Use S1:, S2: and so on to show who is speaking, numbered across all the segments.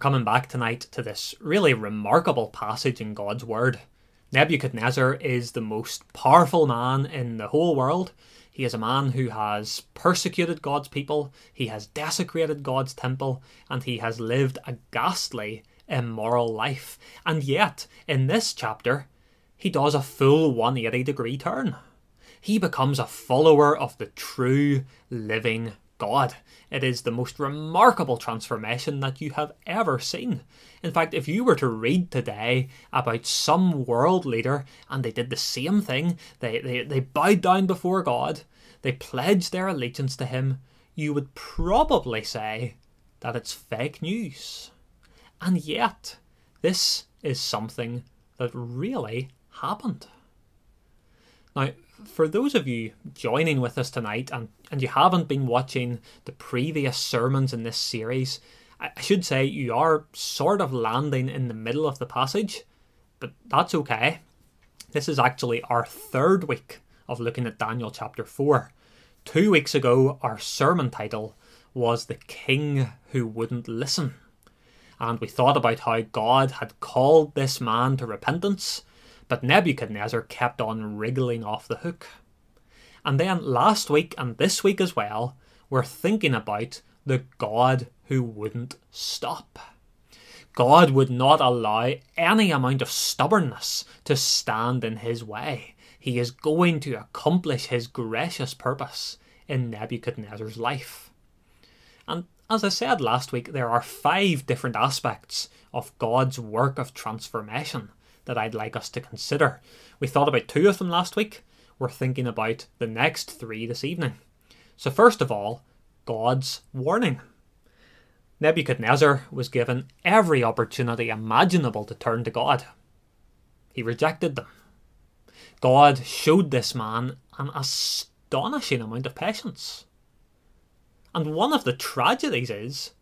S1: coming back tonight to this really remarkable passage in God's Word. Nebuchadnezzar is the most powerful man in the whole world. He is a man who has persecuted God's people, he has desecrated God's temple, and he has lived a ghastly, immoral life. And yet, in this chapter, he does a full 180 degree turn. He becomes a follower of the true, living God. It is the most remarkable transformation that you have ever seen. In fact, if you were to read today about some world leader and they did the same thing, they, they, they bowed down before God, they pledged their allegiance to Him, you would probably say that it's fake news. And yet, this is something that really happened. Now, for those of you joining with us tonight and, and you haven't been watching the previous sermons in this series, I, should say you are sort of landing in the middle of the passage, but that's okay. This is actually our third week of looking at Daniel chapter 4. Two weeks ago, our sermon title was The King Who Wouldn't Listen. And we thought about how God had called this man to repentance but Nebuchadnezzar kept on wriggling off the hook. And then last week and this week as well, we're thinking about the God who wouldn't stop. God would not allow any amount of stubbornness to stand in his way. He is going to accomplish his gracious purpose in Nebuchadnezzar's life. And as I said last week, there are five different aspects of God's work of transformation that I'd like us to consider. We thought about two of them last week. We're thinking about the next three this evening. So, first of all, God's warning. Nebuchadnezzar was given every opportunity imaginable to turn to God. He rejected them. God showed this man an astonishing amount of patience. And one of the tragedies is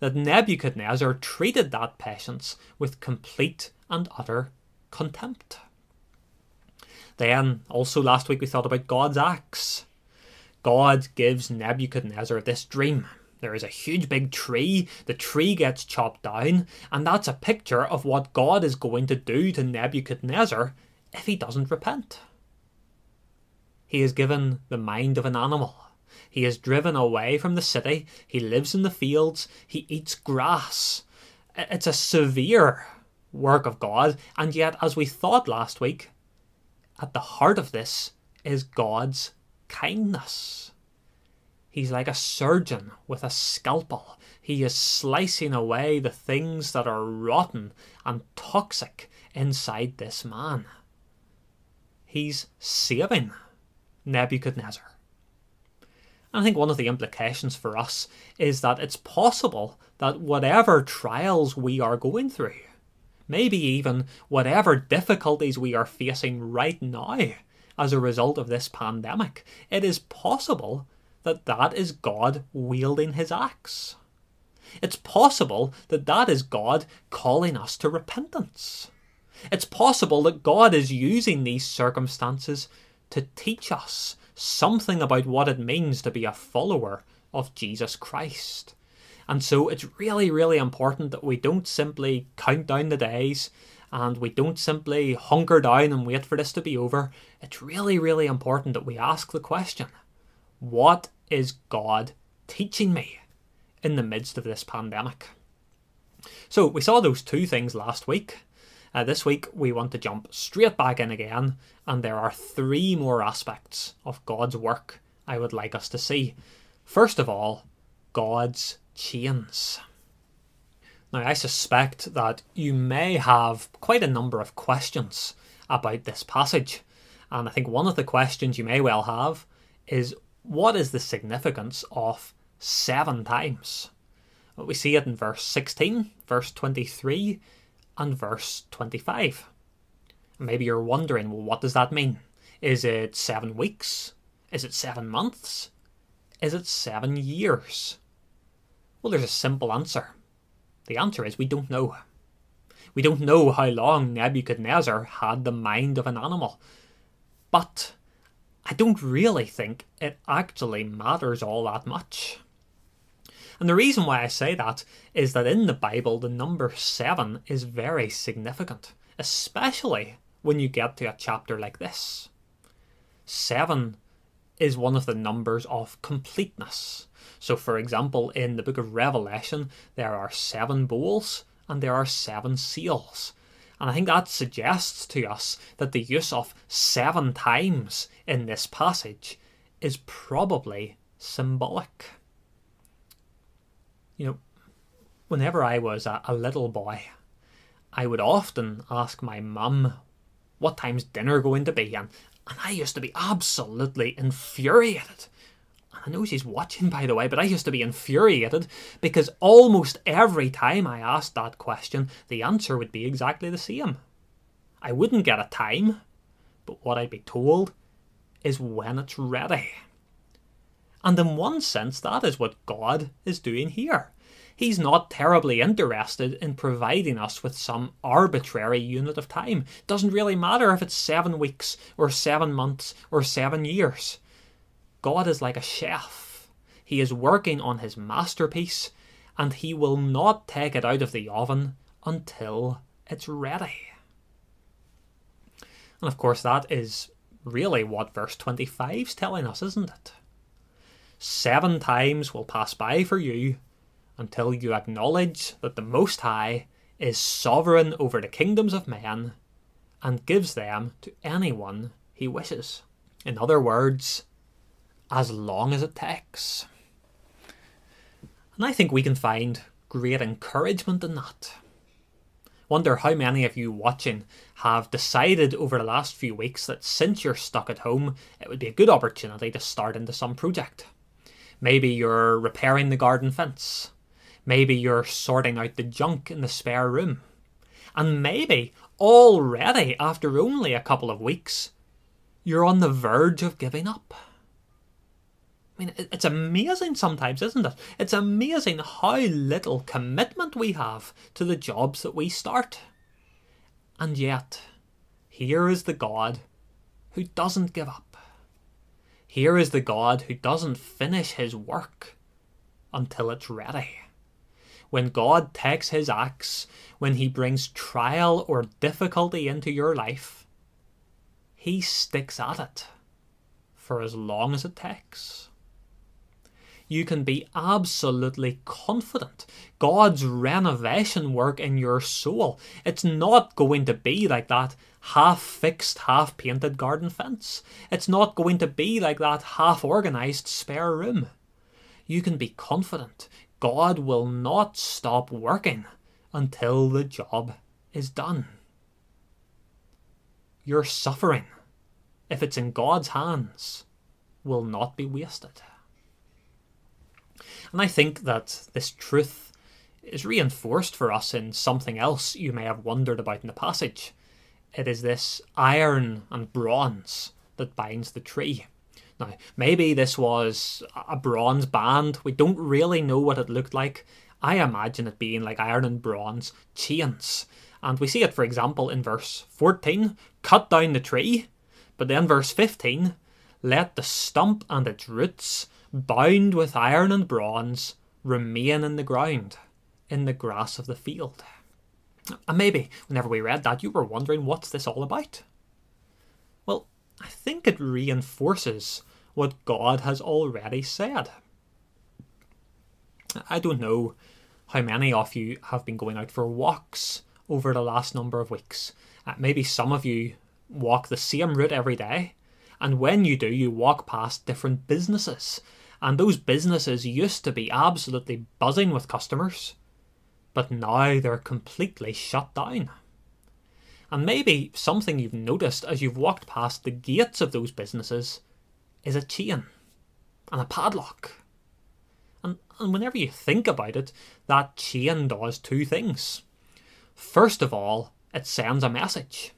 S1: that Nebuchadnezzar treated that patience with complete and utter contempt. Then, also last week, we thought about God's axe. God gives Nebuchadnezzar this dream. There is a huge big tree, the tree gets chopped down, and that's a picture of what God is going to do to Nebuchadnezzar if he doesn't repent. He is given the mind of an animal. He is driven away from the city. He lives in the fields. He eats grass. It's a severe work of God. And yet, as we thought last week, at the heart of this is God's kindness. He's like a surgeon with a scalpel. He is slicing away the things that are rotten and toxic inside this man. He's saving Nebuchadnezzar. I think one of the implications for us is that it's possible that whatever trials we are going through, maybe even whatever difficulties we are facing right now as a result of this pandemic, it is possible that that is God wielding his axe. It's possible that that is God calling us to repentance. It's possible that God is using these circumstances to teach us something about what it means to be a follower of Jesus Christ. And so it's really, really important that we don't simply count down the days and we don't simply hunker down and wait for this to be over. It's really, really important that we ask the question what is God teaching me in the midst of this pandemic? So we saw those two things last week. Uh, this week we want to jump straight back in again, and there are three more aspects of God's work I would like us to see. First of all, God's chains. Now, I suspect that you may have quite a number of questions about this passage, and I think one of the questions you may well have is what is the significance of seven times? We see it in verse 16, verse 23, and verse 25. Maybe you're wondering, well, what does that mean? Is it seven weeks? Is it seven months? Is it seven years? Well, there's a simple answer. The answer is we don't know. We don't know how long Nebuchadnezzar had the mind of an animal. But I don't really think it actually matters all that much. And the reason why I say that is that in the Bible, the number seven is very significant, especially when you get to a chapter like this. Seven is one of the numbers of completeness. So, for example, in the book of Revelation, there are seven bowls and there are seven seals. And I think that suggests to us that the use of seven times in this passage is probably symbolic. You know, whenever I was a, a little boy, I would often ask my mum what time's dinner going to be, and, and I used to be absolutely infuriated. I know she's watching, by the way, but I used to be infuriated because almost every time I asked that question, the answer would be exactly the same. I wouldn't get a time, but what I'd be told is when it's ready. And in one sense, that is what God is doing here. He's not terribly interested in providing us with some arbitrary unit of time. Doesn't really matter if it's seven weeks, or seven months, or seven years. God is like a chef. He is working on his masterpiece, and he will not take it out of the oven until it's ready. And of course, that is really what verse 25 is telling us, isn't it? Seven times will pass by for you until you acknowledge that the Most High is sovereign over the kingdoms of men and gives them to anyone he wishes. In other words, as long as it takes. And I think we can find great encouragement in that. Wonder how many of you watching have decided over the last few weeks that since you're stuck at home, it would be a good opportunity to start into some project. Maybe you're repairing the garden fence. Maybe you're sorting out the junk in the spare room. And maybe already, after only a couple of weeks, you're on the verge of giving up. I mean, it's amazing sometimes, isn't it? It's amazing how little commitment we have to the jobs that we start. And yet, here is the God who doesn't give up. Here is the God who doesn't finish his work until it's ready. When God takes his axe, when he brings trial or difficulty into your life, he sticks at it for as long as it takes. You can be absolutely confident. God's renovation work in your soul, it's not going to be like that half fixed, half painted garden fence. It's not going to be like that half organized spare room. You can be confident God will not stop working until the job is done. Your suffering, if it's in God's hands, will not be wasted. And I think that this truth is reinforced for us in something else you may have wondered about in the passage it is this iron and bronze that binds the tree. Now, maybe this was a bronze band. We don't really know what it looked like. I imagine it being like iron and bronze chains. And we see it, for example, in verse 14 cut down the tree. But then, verse 15 let the stump and its roots, bound with iron and bronze, remain in the ground, in the grass of the field. And maybe, whenever we read that, you were wondering what's this all about? Well, I think it reinforces what God has already said. I don't know how many of you have been going out for walks over the last number of weeks. Uh, maybe some of you walk the same route every day, and when you do, you walk past different businesses. And those businesses used to be absolutely buzzing with customers but now they're completely shut down. And maybe something you've noticed as you've walked past the gates of those businesses is a chain and a padlock. And, and whenever you think about it, that chain does two things. First of all, it sends a message.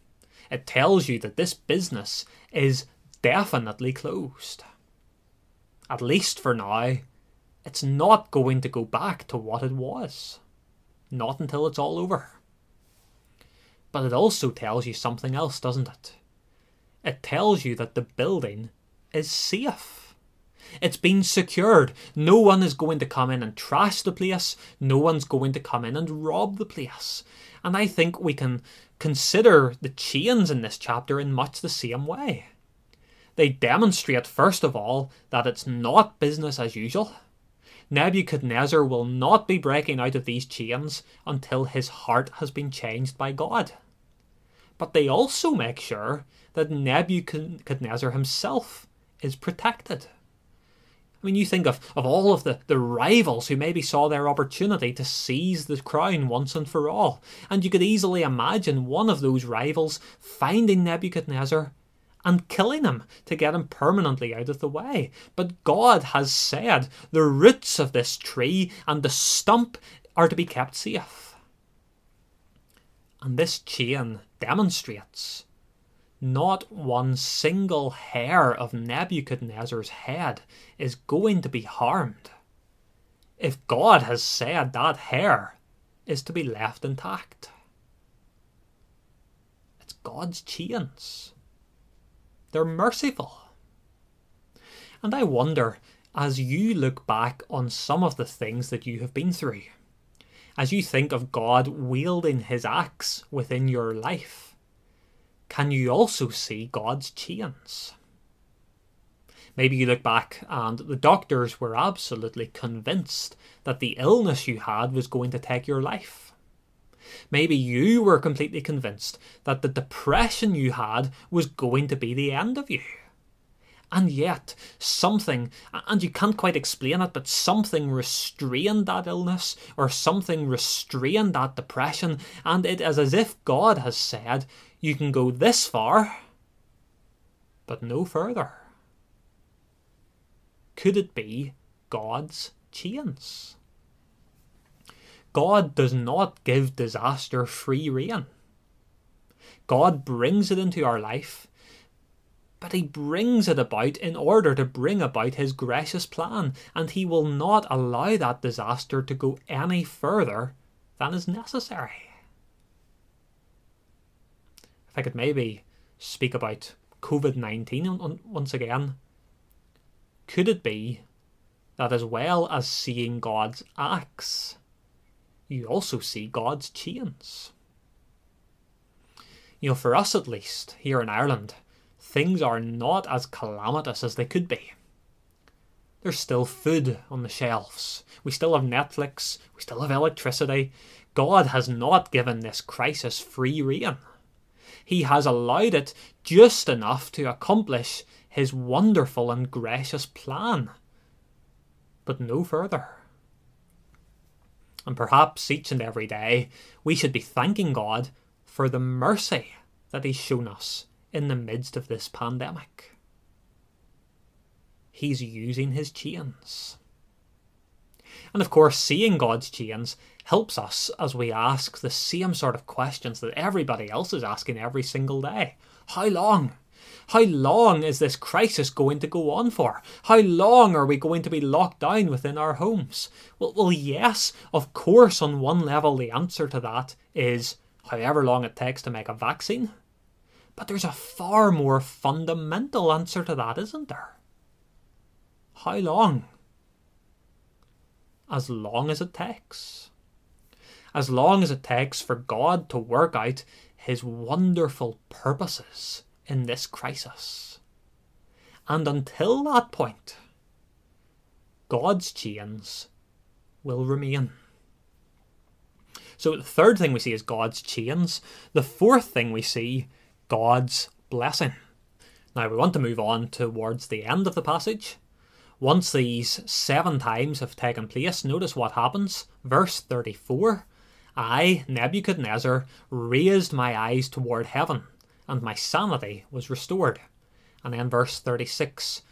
S1: It tells you that this business is definitely closed. At least for now, it's not going to go back to what it was. Not until it's all over. But it also tells you something else, doesn't it? It tells you that the building is safe. It's been secured. No one is going to come in and trash the place. No one's going to come in and rob the place. And I think we can consider the chains in this chapter in much the same way. They demonstrate, first of all, that it's not business as usual. Nebuchadnezzar will not be breaking out of these chains until his heart has been changed by God. But they also make sure that Nebuchadnezzar himself is protected. I mean, you think of, of all of the, the rivals who maybe saw their opportunity to seize the crown once and for all, and you could easily imagine one of those rivals finding Nebuchadnezzar and killing him to get him permanently out of the way. But God has said the roots of this tree and the stump are to be kept safe. And this chain demonstrates not one single hair of Nebuchadnezzar's head is going to be harmed. If God has said that hair is to be left intact, it's God's chains. They're merciful. And I wonder, as you look back on some of the things that you have been through, as you think of God wielding his axe within your life, can you also see God's chains? Maybe you look back and the doctors were absolutely convinced that the illness you had was going to take your life. Maybe you were completely convinced that the depression you had was going to be the end of you. And yet, something, and you can't quite explain it, but something restrained that illness, or something restrained that depression, and it is as if God has said, You can go this far, but no further. Could it be God's chains? God does not give disaster free rein. God brings it into our life, but He brings it about in order to bring about His gracious plan, and He will not allow that disaster to go any further than is necessary. If I could maybe speak about COVID 19 once again, could it be that as well as seeing God's acts, you also see God's chains. You know, for us at least, here in Ireland, things are not as calamitous as they could be. There's still food on the shelves. We still have Netflix. We still have electricity. God has not given this crisis free rein. He has allowed it just enough to accomplish his wonderful and gracious plan, but no further and perhaps each and every day we should be thanking God for the mercy that He's shown us in the midst of this pandemic. He's using His chains. And of course, seeing God's chains helps us as we ask the same sort of questions that everybody else is asking every single day. How long? How long is this crisis going to go on for? How long are we going to be locked down within our homes? Well, well, yes, of course, on one level, the answer to that is however long it takes to make a vaccine. But there's a far more fundamental answer to that, isn't there? How long? As long as it takes. As long as it takes for God to work out his wonderful purposes in this crisis. And until that point, God's chains will remain. So the third thing we see is God's chains. The fourth thing we see, God's blessing. Now we want to move on towards the end of the passage. Once these seven times have taken place, notice what happens. Verse 34 I, Nebuchadnezzar, raised my eyes toward heaven and my sanity was restored. And then verse 36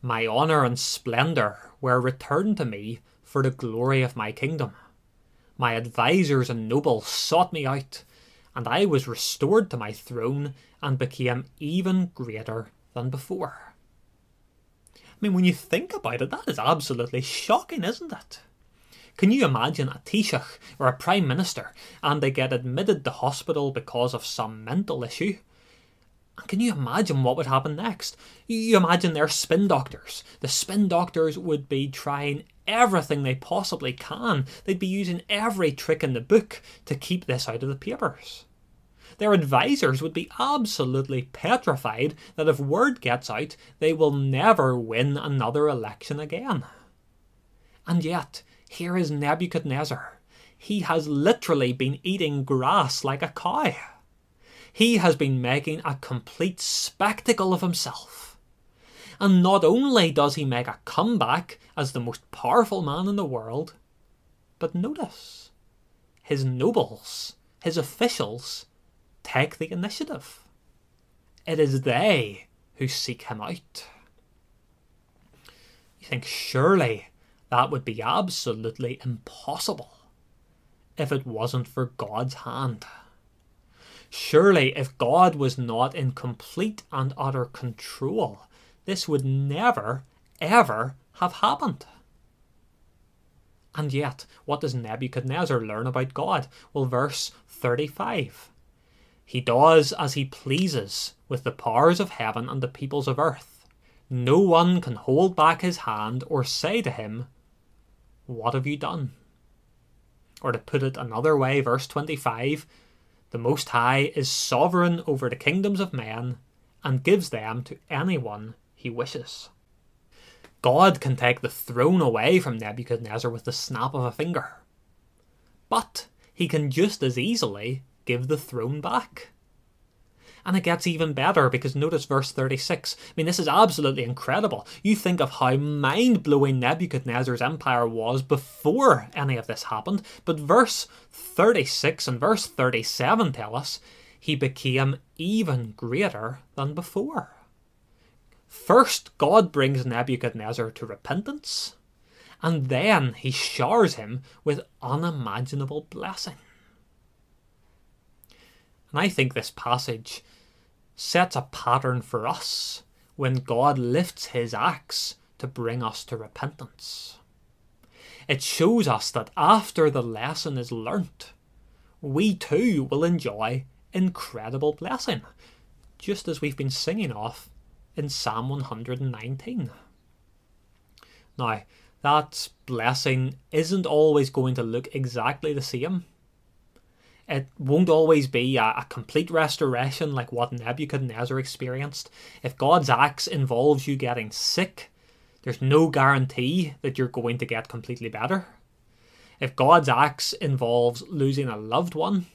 S1: My honour and splendour were returned to me for the glory of my kingdom. My advisers and nobles sought me out, and I was restored to my throne and became even greater than before. I mean, when you think about it, that is absolutely shocking, isn't it? Can you imagine a Taoiseach or a Prime Minister and they get admitted to hospital because of some mental issue? Can you imagine what would happen next? You imagine their spin doctors. The spin doctors would be trying everything they possibly can. They'd be using every trick in the book to keep this out of the papers. Their advisors would be absolutely petrified that if word gets out, they will never win another election again. And yet, here is Nebuchadnezzar. He has literally been eating grass like a cow. He has been making a complete spectacle of himself. And not only does he make a comeback as the most powerful man in the world, but notice, his nobles, his officials, take the initiative. It is they who seek him out. You think surely that would be absolutely impossible if it wasn't for God's hand. Surely, if God was not in complete and utter control, this would never, ever have happened. And yet, what does Nebuchadnezzar learn about God? Well, verse 35 he does as he pleases with the powers of heaven and the peoples of earth. No one can hold back his hand or say to him, What have you done? Or to put it another way, verse 25 The Most High is sovereign over the kingdoms of men and gives them to anyone he wishes. God can take the throne away from Nebuchadnezzar with the snap of a finger. But he can just as easily give the throne back. And it gets even better because notice verse 36. I mean, this is absolutely incredible. You think of how mind blowing Nebuchadnezzar's empire was before any of this happened, but verse 36 and verse 37 tell us he became even greater than before. First, God brings Nebuchadnezzar to repentance, and then he showers him with unimaginable blessing. And I think this passage sets a pattern for us when God lifts his axe to bring us to repentance. It shows us that after the lesson is learnt, we too will enjoy incredible blessing, just as we've been singing off in Psalm 119. Now, that blessing isn't always going to look exactly the same it won't always be a, a, complete restoration like what Nebuchadnezzar experienced. If God's axe involves you getting sick, there's no guarantee that you're going to get completely better. If God's axe involves losing a loved one,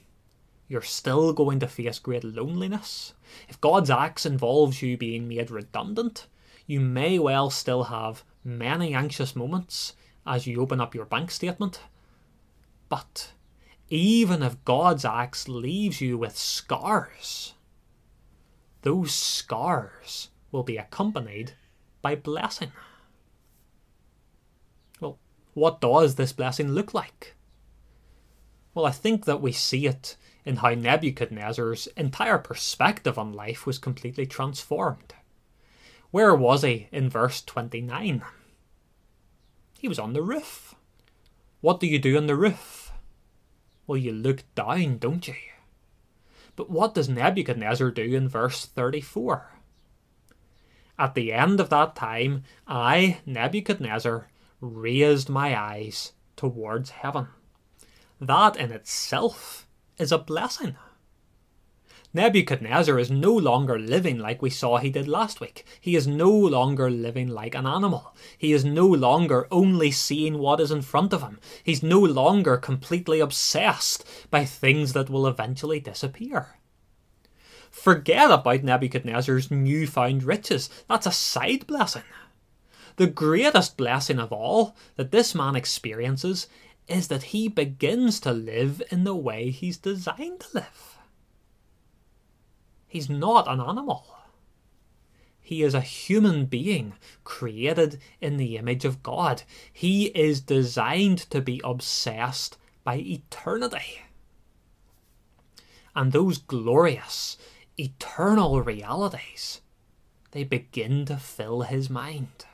S1: you're still going to face great loneliness. If God's axe involves you being made redundant, you may well still have many anxious moments as you open up your bank statement. But even if God's axe leaves you with scars, those scars will be accompanied by blessing. Well, what does this blessing look like? Well, I think that we see it in how Nebuchadnezzar's entire perspective on life was completely transformed. Where was he in verse 29? He was on the roof. What do you do on the roof? Well, you look down, don't you? But what does Nebuchadnezzar do in verse 34? At the end of that time, I, Nebuchadnezzar, raised my eyes towards heaven. That in itself is a blessing. Nebuchadnezzar is no longer living like we saw he did last week. He is no longer living like an animal. He is no longer only seeing what is in front of him. He's no longer completely obsessed by things that will eventually disappear. Forget about Nebuchadnezzar's newfound riches. That's a side blessing. The greatest blessing of all that this man experiences is that he begins to live in the way he's designed to live. He's not an animal. He is a human being created in the image of God. He is designed to be obsessed by eternity. And those glorious, eternal realities, they begin to fill his mind.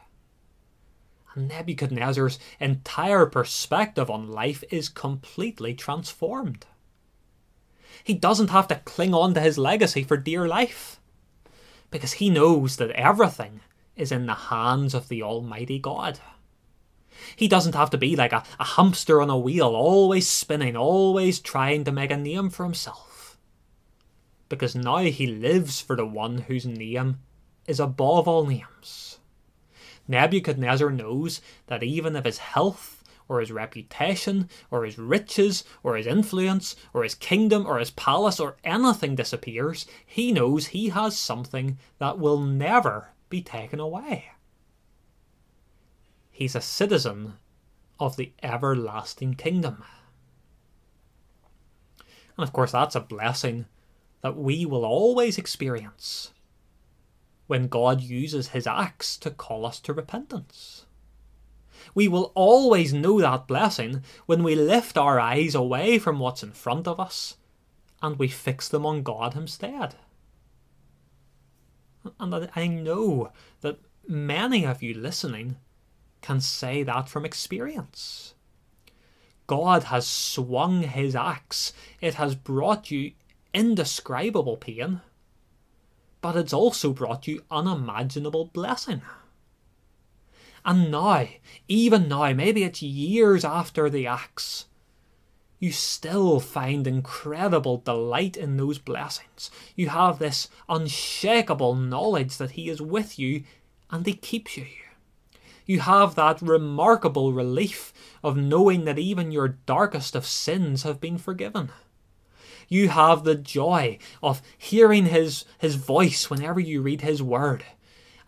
S1: And Nebuchadnezzar's entire perspective on life is completely transformed. He doesn't have to cling on to his legacy for dear life. because he knows that everything is in the hands of the Almighty God. He doesn't have to be like a, a hamster on a wheel, always spinning, always trying to make a name for himself. Because now he lives for the one whose name is above all names. Nebuchadnezzar knows that even if his health, or his reputation, or his riches, or his influence, or his kingdom, or his palace, or anything disappears, he knows he has something that will never be taken away. He's a citizen of the everlasting kingdom. And of course, that's a blessing that we will always experience when God uses his axe to call us to repentance. We will always know that blessing when we lift our eyes away from what's in front of us and we fix them on God instead. And I know that many of you listening can say that from experience. God has swung his axe, it has brought you indescribable pain but it's also brought you unimaginable blessing. And now, even now, maybe it's years after the axe, you still find incredible delight in those blessings. You have this unshakable knowledge that He is with you and He keeps you. here. You have that remarkable relief of knowing that even your darkest of sins have been forgiven you have the joy of hearing his, his voice whenever you read his word,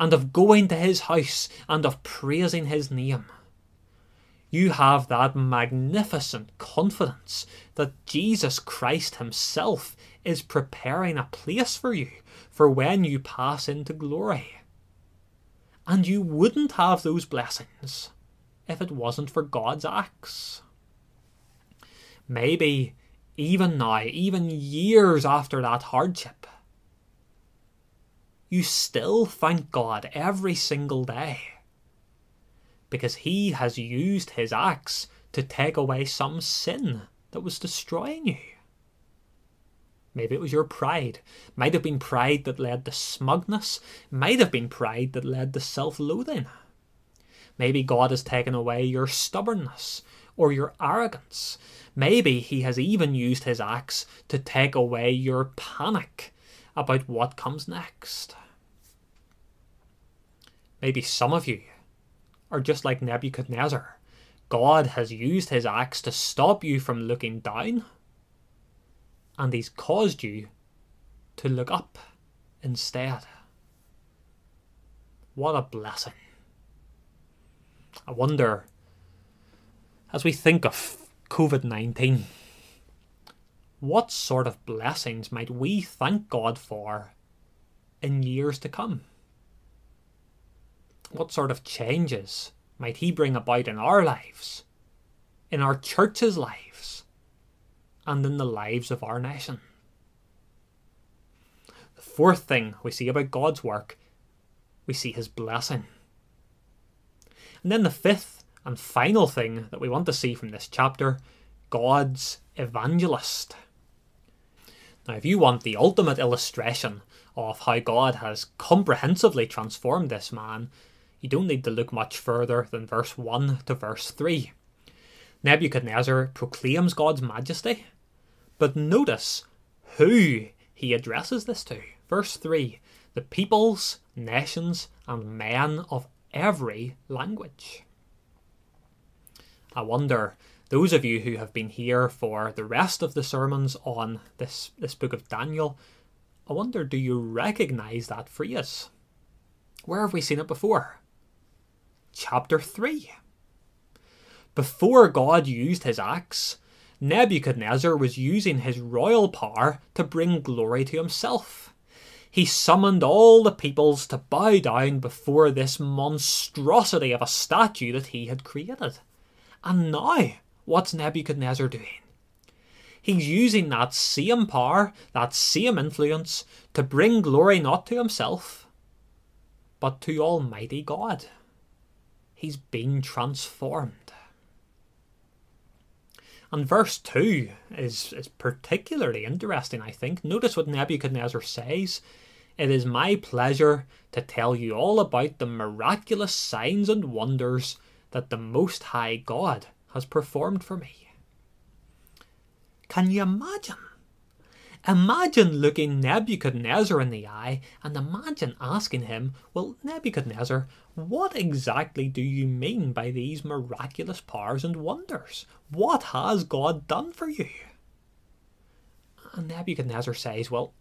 S1: and of going to his house and of praising his name. You have that magnificent confidence that Jesus Christ himself is preparing a place for you for when you pass into glory. And you wouldn't have those blessings if it wasn't for God's acts. Maybe even now, even years after that hardship, you still thank God every single day because He has used His axe to take away some sin that was destroying you. Maybe it was your pride. Might have been pride that led to smugness. Might have been pride that led to self loathing. Maybe God has taken away your stubbornness or your arrogance. Maybe he has even used his axe to take away your panic about what comes next. Maybe some of you are just like Nebuchadnezzar. God has used his axe to stop you from looking down, and he's caused you to look up instead. What a blessing. I wonder, as we think of COVID 19. What sort of blessings might we thank God for in years to come? What sort of changes might He bring about in our lives, in our church's lives, and in the lives of our nation? The fourth thing we see about God's work, we see His blessing. And then the fifth and final thing that we want to see from this chapter God's evangelist. Now, if you want the ultimate illustration of how God has comprehensively transformed this man, you don't need to look much further than verse 1 to verse 3. Nebuchadnezzar proclaims God's majesty, but notice who he addresses this to. Verse 3 the peoples, nations, and men of every language. I wonder, those of you who have been here for the rest of the sermons on this, this book of Daniel, I wonder, do you recognize that phrase? Where have we seen it before? Chapter 3. Before God used his axe, Nebuchadnezzar was using his royal power to bring glory to himself. He summoned all the peoples to bow down before this monstrosity of a statue that he had created. And now, what's Nebuchadnezzar doing? He's using that same power, that same influence, to bring glory not to himself, but to Almighty God. He's been transformed. And verse 2 is, is particularly interesting, I think. Notice what Nebuchadnezzar says it is my pleasure to tell you all about the miraculous signs and wonders that the Most High God has performed for me. Can you imagine? Imagine looking Nebuchadnezzar in the eye and imagine asking him, Well, Nebuchadnezzar, what exactly do you mean by these miraculous powers and wonders? What has God done for you? And Nebuchadnezzar says, Well,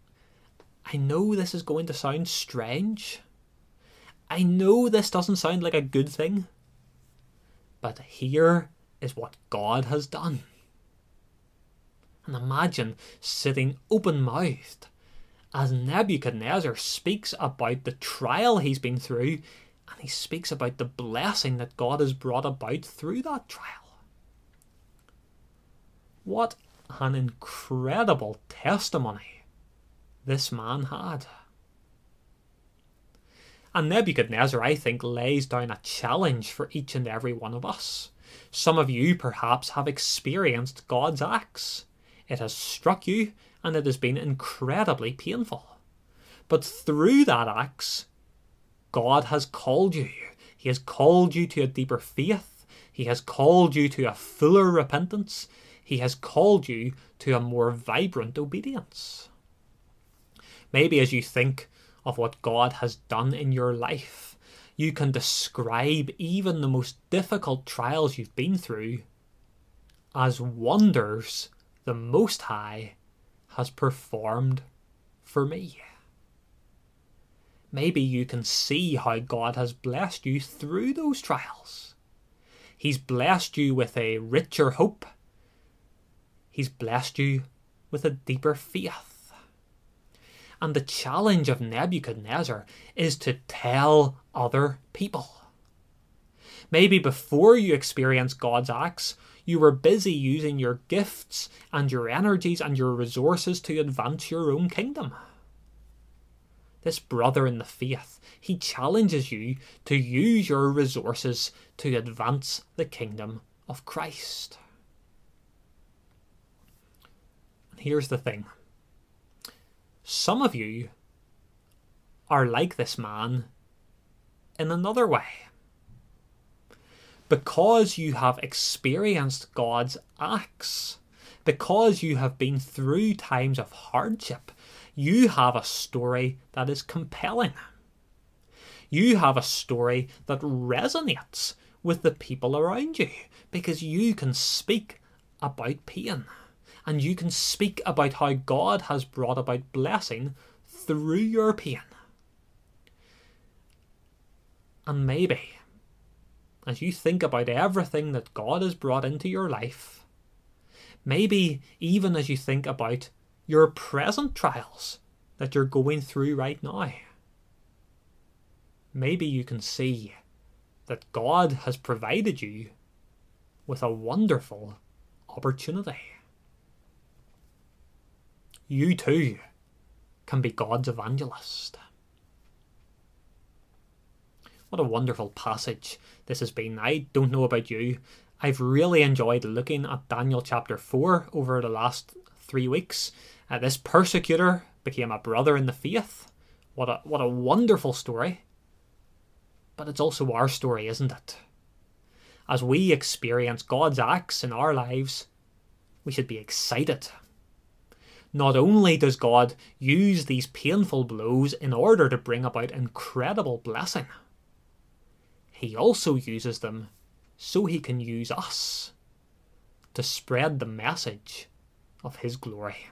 S1: I know this is going to sound strange. I know this doesn't sound like a good thing. But here is what God has done. And imagine sitting open mouthed as Nebuchadnezzar speaks about the trial he's been through and he speaks about the blessing that God has brought about through that trial. What an incredible testimony this man had. And Nebuchadnezzar, I think, lays down a challenge for each and every one of us. Some of you perhaps have experienced God's axe. It has struck you and it has been incredibly painful. But through that axe, God has called you. He has called you to a deeper faith. He has called you to a fuller repentance. He has called you to a more vibrant obedience. Maybe as you think of what God has done in your life, you can describe even the most difficult trials you've been through as wonders the Most High has performed for me. Maybe you can see how God has blessed you through those trials. He's blessed you with a richer hope. He's blessed you with a deeper faith. And the challenge of Nebuchadnezzar is to tell other people. Maybe before you experience God's acts, you were busy using your gifts and your energies and your resources to advance your own kingdom. This brother in the faith, he challenges you to use your resources to advance the kingdom of Christ. Here's the thing some of you are like this man in another way. Because you have experienced God's acts, because you have been through times of hardship, you have a story that is compelling. You have a story that resonates with the people around you because you can speak about pain and you can speak about how God has brought about blessing through your pain. And maybe, as you think about everything that God has brought into your life, maybe even as you think about your present trials that you're going through right now, maybe you can see that God has provided you with a wonderful opportunity. You too can be God's evangelist. What a wonderful passage this has been. I don't know about you. I've really enjoyed looking at Daniel chapter 4 over the last three weeks. Uh, this persecutor became a brother in the faith. What a, what a wonderful story. But it's also our story, isn't it? As we experience God's acts in our lives, we should be excited. Not only does God use these painful blows in order to bring about incredible blessing, he also uses them so he can use us to spread the message of his glory.